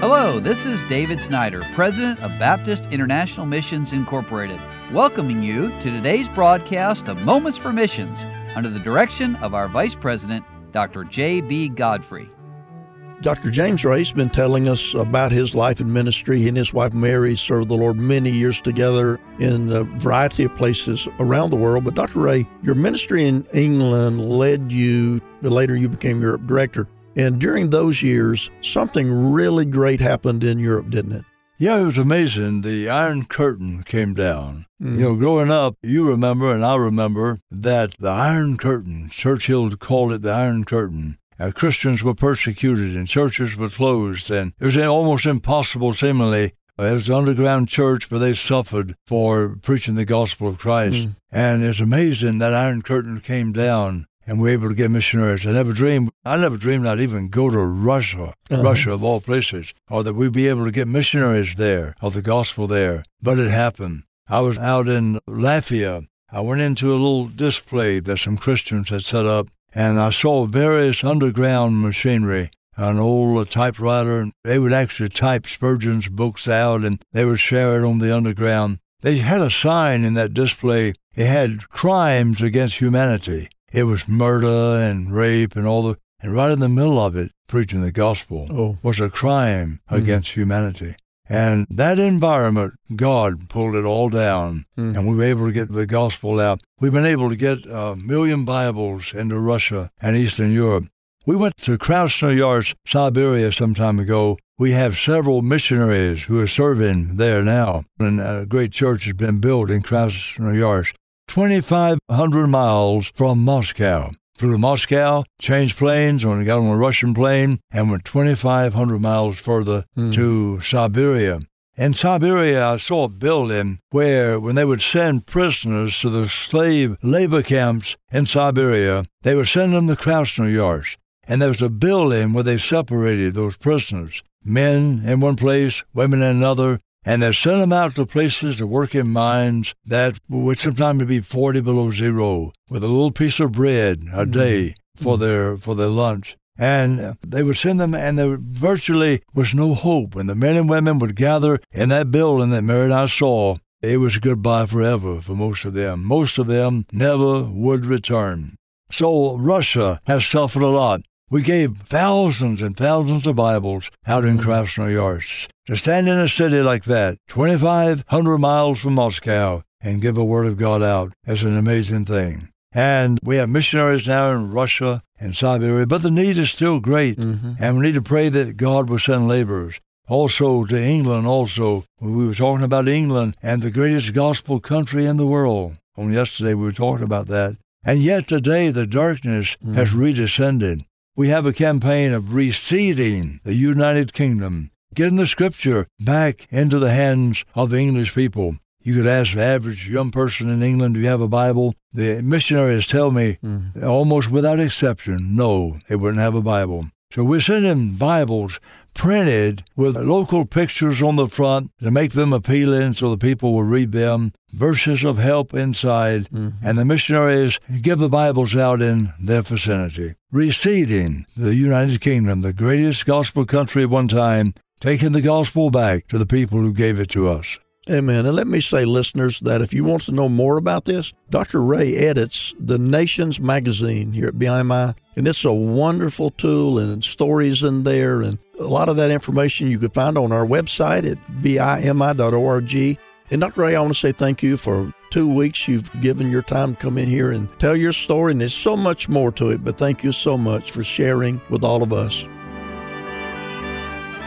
Hello, this is David Snyder, President of Baptist International Missions Incorporated, welcoming you to today's broadcast of Moments for Missions under the direction of our Vice President, Dr. J.B. Godfrey. Dr. James Ray's been telling us about his life and ministry. He and his wife Mary served the Lord many years together in a variety of places around the world. But Dr. Ray, your ministry in England led you, later you became Europe director. And during those years, something really great happened in Europe, didn't it? Yeah, it was amazing. The Iron Curtain came down. Mm. You know, growing up, you remember, and I remember that the Iron Curtain, Churchill called it the Iron Curtain. Uh, Christians were persecuted and churches were closed, and it was almost impossible, seemingly. It was an underground church, but they suffered for preaching the gospel of Christ. Mm. And it's amazing that Iron Curtain came down and we're able to get missionaries. I never dreamed, I never dreamed I'd even go to Russia, uh-huh. Russia of all places, or that we'd be able to get missionaries there, of the gospel there. But it happened. I was out in Latvia. I went into a little display that some Christians had set up, and I saw various underground machinery. An old typewriter, and they would actually type Spurgeon's books out, and they would share it on the underground. They had a sign in that display. It had crimes against humanity. It was murder and rape and all the, and right in the middle of it, preaching the gospel oh. was a crime mm. against humanity. And that environment, God pulled it all down, mm. and we were able to get the gospel out. We've been able to get a million Bibles into Russia and Eastern Europe. We went to Krasnoyarsk, Siberia, some time ago. We have several missionaries who are serving there now, and a great church has been built in Krasnoyarsk. 2,500 miles from Moscow. Flew to Moscow, changed planes when got on a Russian plane, and went 2,500 miles further mm. to Siberia. In Siberia, I saw a building where, when they would send prisoners to the slave labor camps in Siberia, they would send them to Krasnoyarsk. And there was a building where they separated those prisoners men in one place, women in another, and they sent them out to places to work in mines that would sometimes be 40 below zero with a little piece of bread a mm-hmm. day for mm-hmm. their for their lunch. And they would send them, and there virtually was no hope. And the men and women would gather in that building that Mary and I saw. It was goodbye forever for most of them. Most of them never would return. So Russia has suffered a lot. We gave thousands and thousands of Bibles out in. Krasnoyarsk. To stand in a city like that, 2,500 miles from Moscow, and give a word of God out is an amazing thing. And we have missionaries now in Russia and Siberia, but the need is still great. Mm-hmm. And we need to pray that God will send laborers. Also to England, also. We were talking about England and the greatest gospel country in the world. On yesterday we were talking about that. And yet today the darkness mm-hmm. has redescended. We have a campaign of reseeding the United Kingdom, getting the scripture back into the hands of the English people. You could ask the average young person in England, do you have a Bible? The missionaries tell me, mm. almost without exception, no, they wouldn't have a Bible. So we're sending Bibles printed with local pictures on the front to make them appealing so the people will read them, verses of help inside, mm-hmm. and the missionaries give the Bibles out in their vicinity. Reseeding the United Kingdom, the greatest gospel country at one time, taking the gospel back to the people who gave it to us. Amen. And let me say, listeners, that if you want to know more about this, Dr. Ray edits the Nations magazine here at BIMI, and it's a wonderful tool and stories in there. And a lot of that information you could find on our website at bimi.org. And Dr. Ray, I want to say thank you for two weeks you've given your time to come in here and tell your story. And there's so much more to it, but thank you so much for sharing with all of us.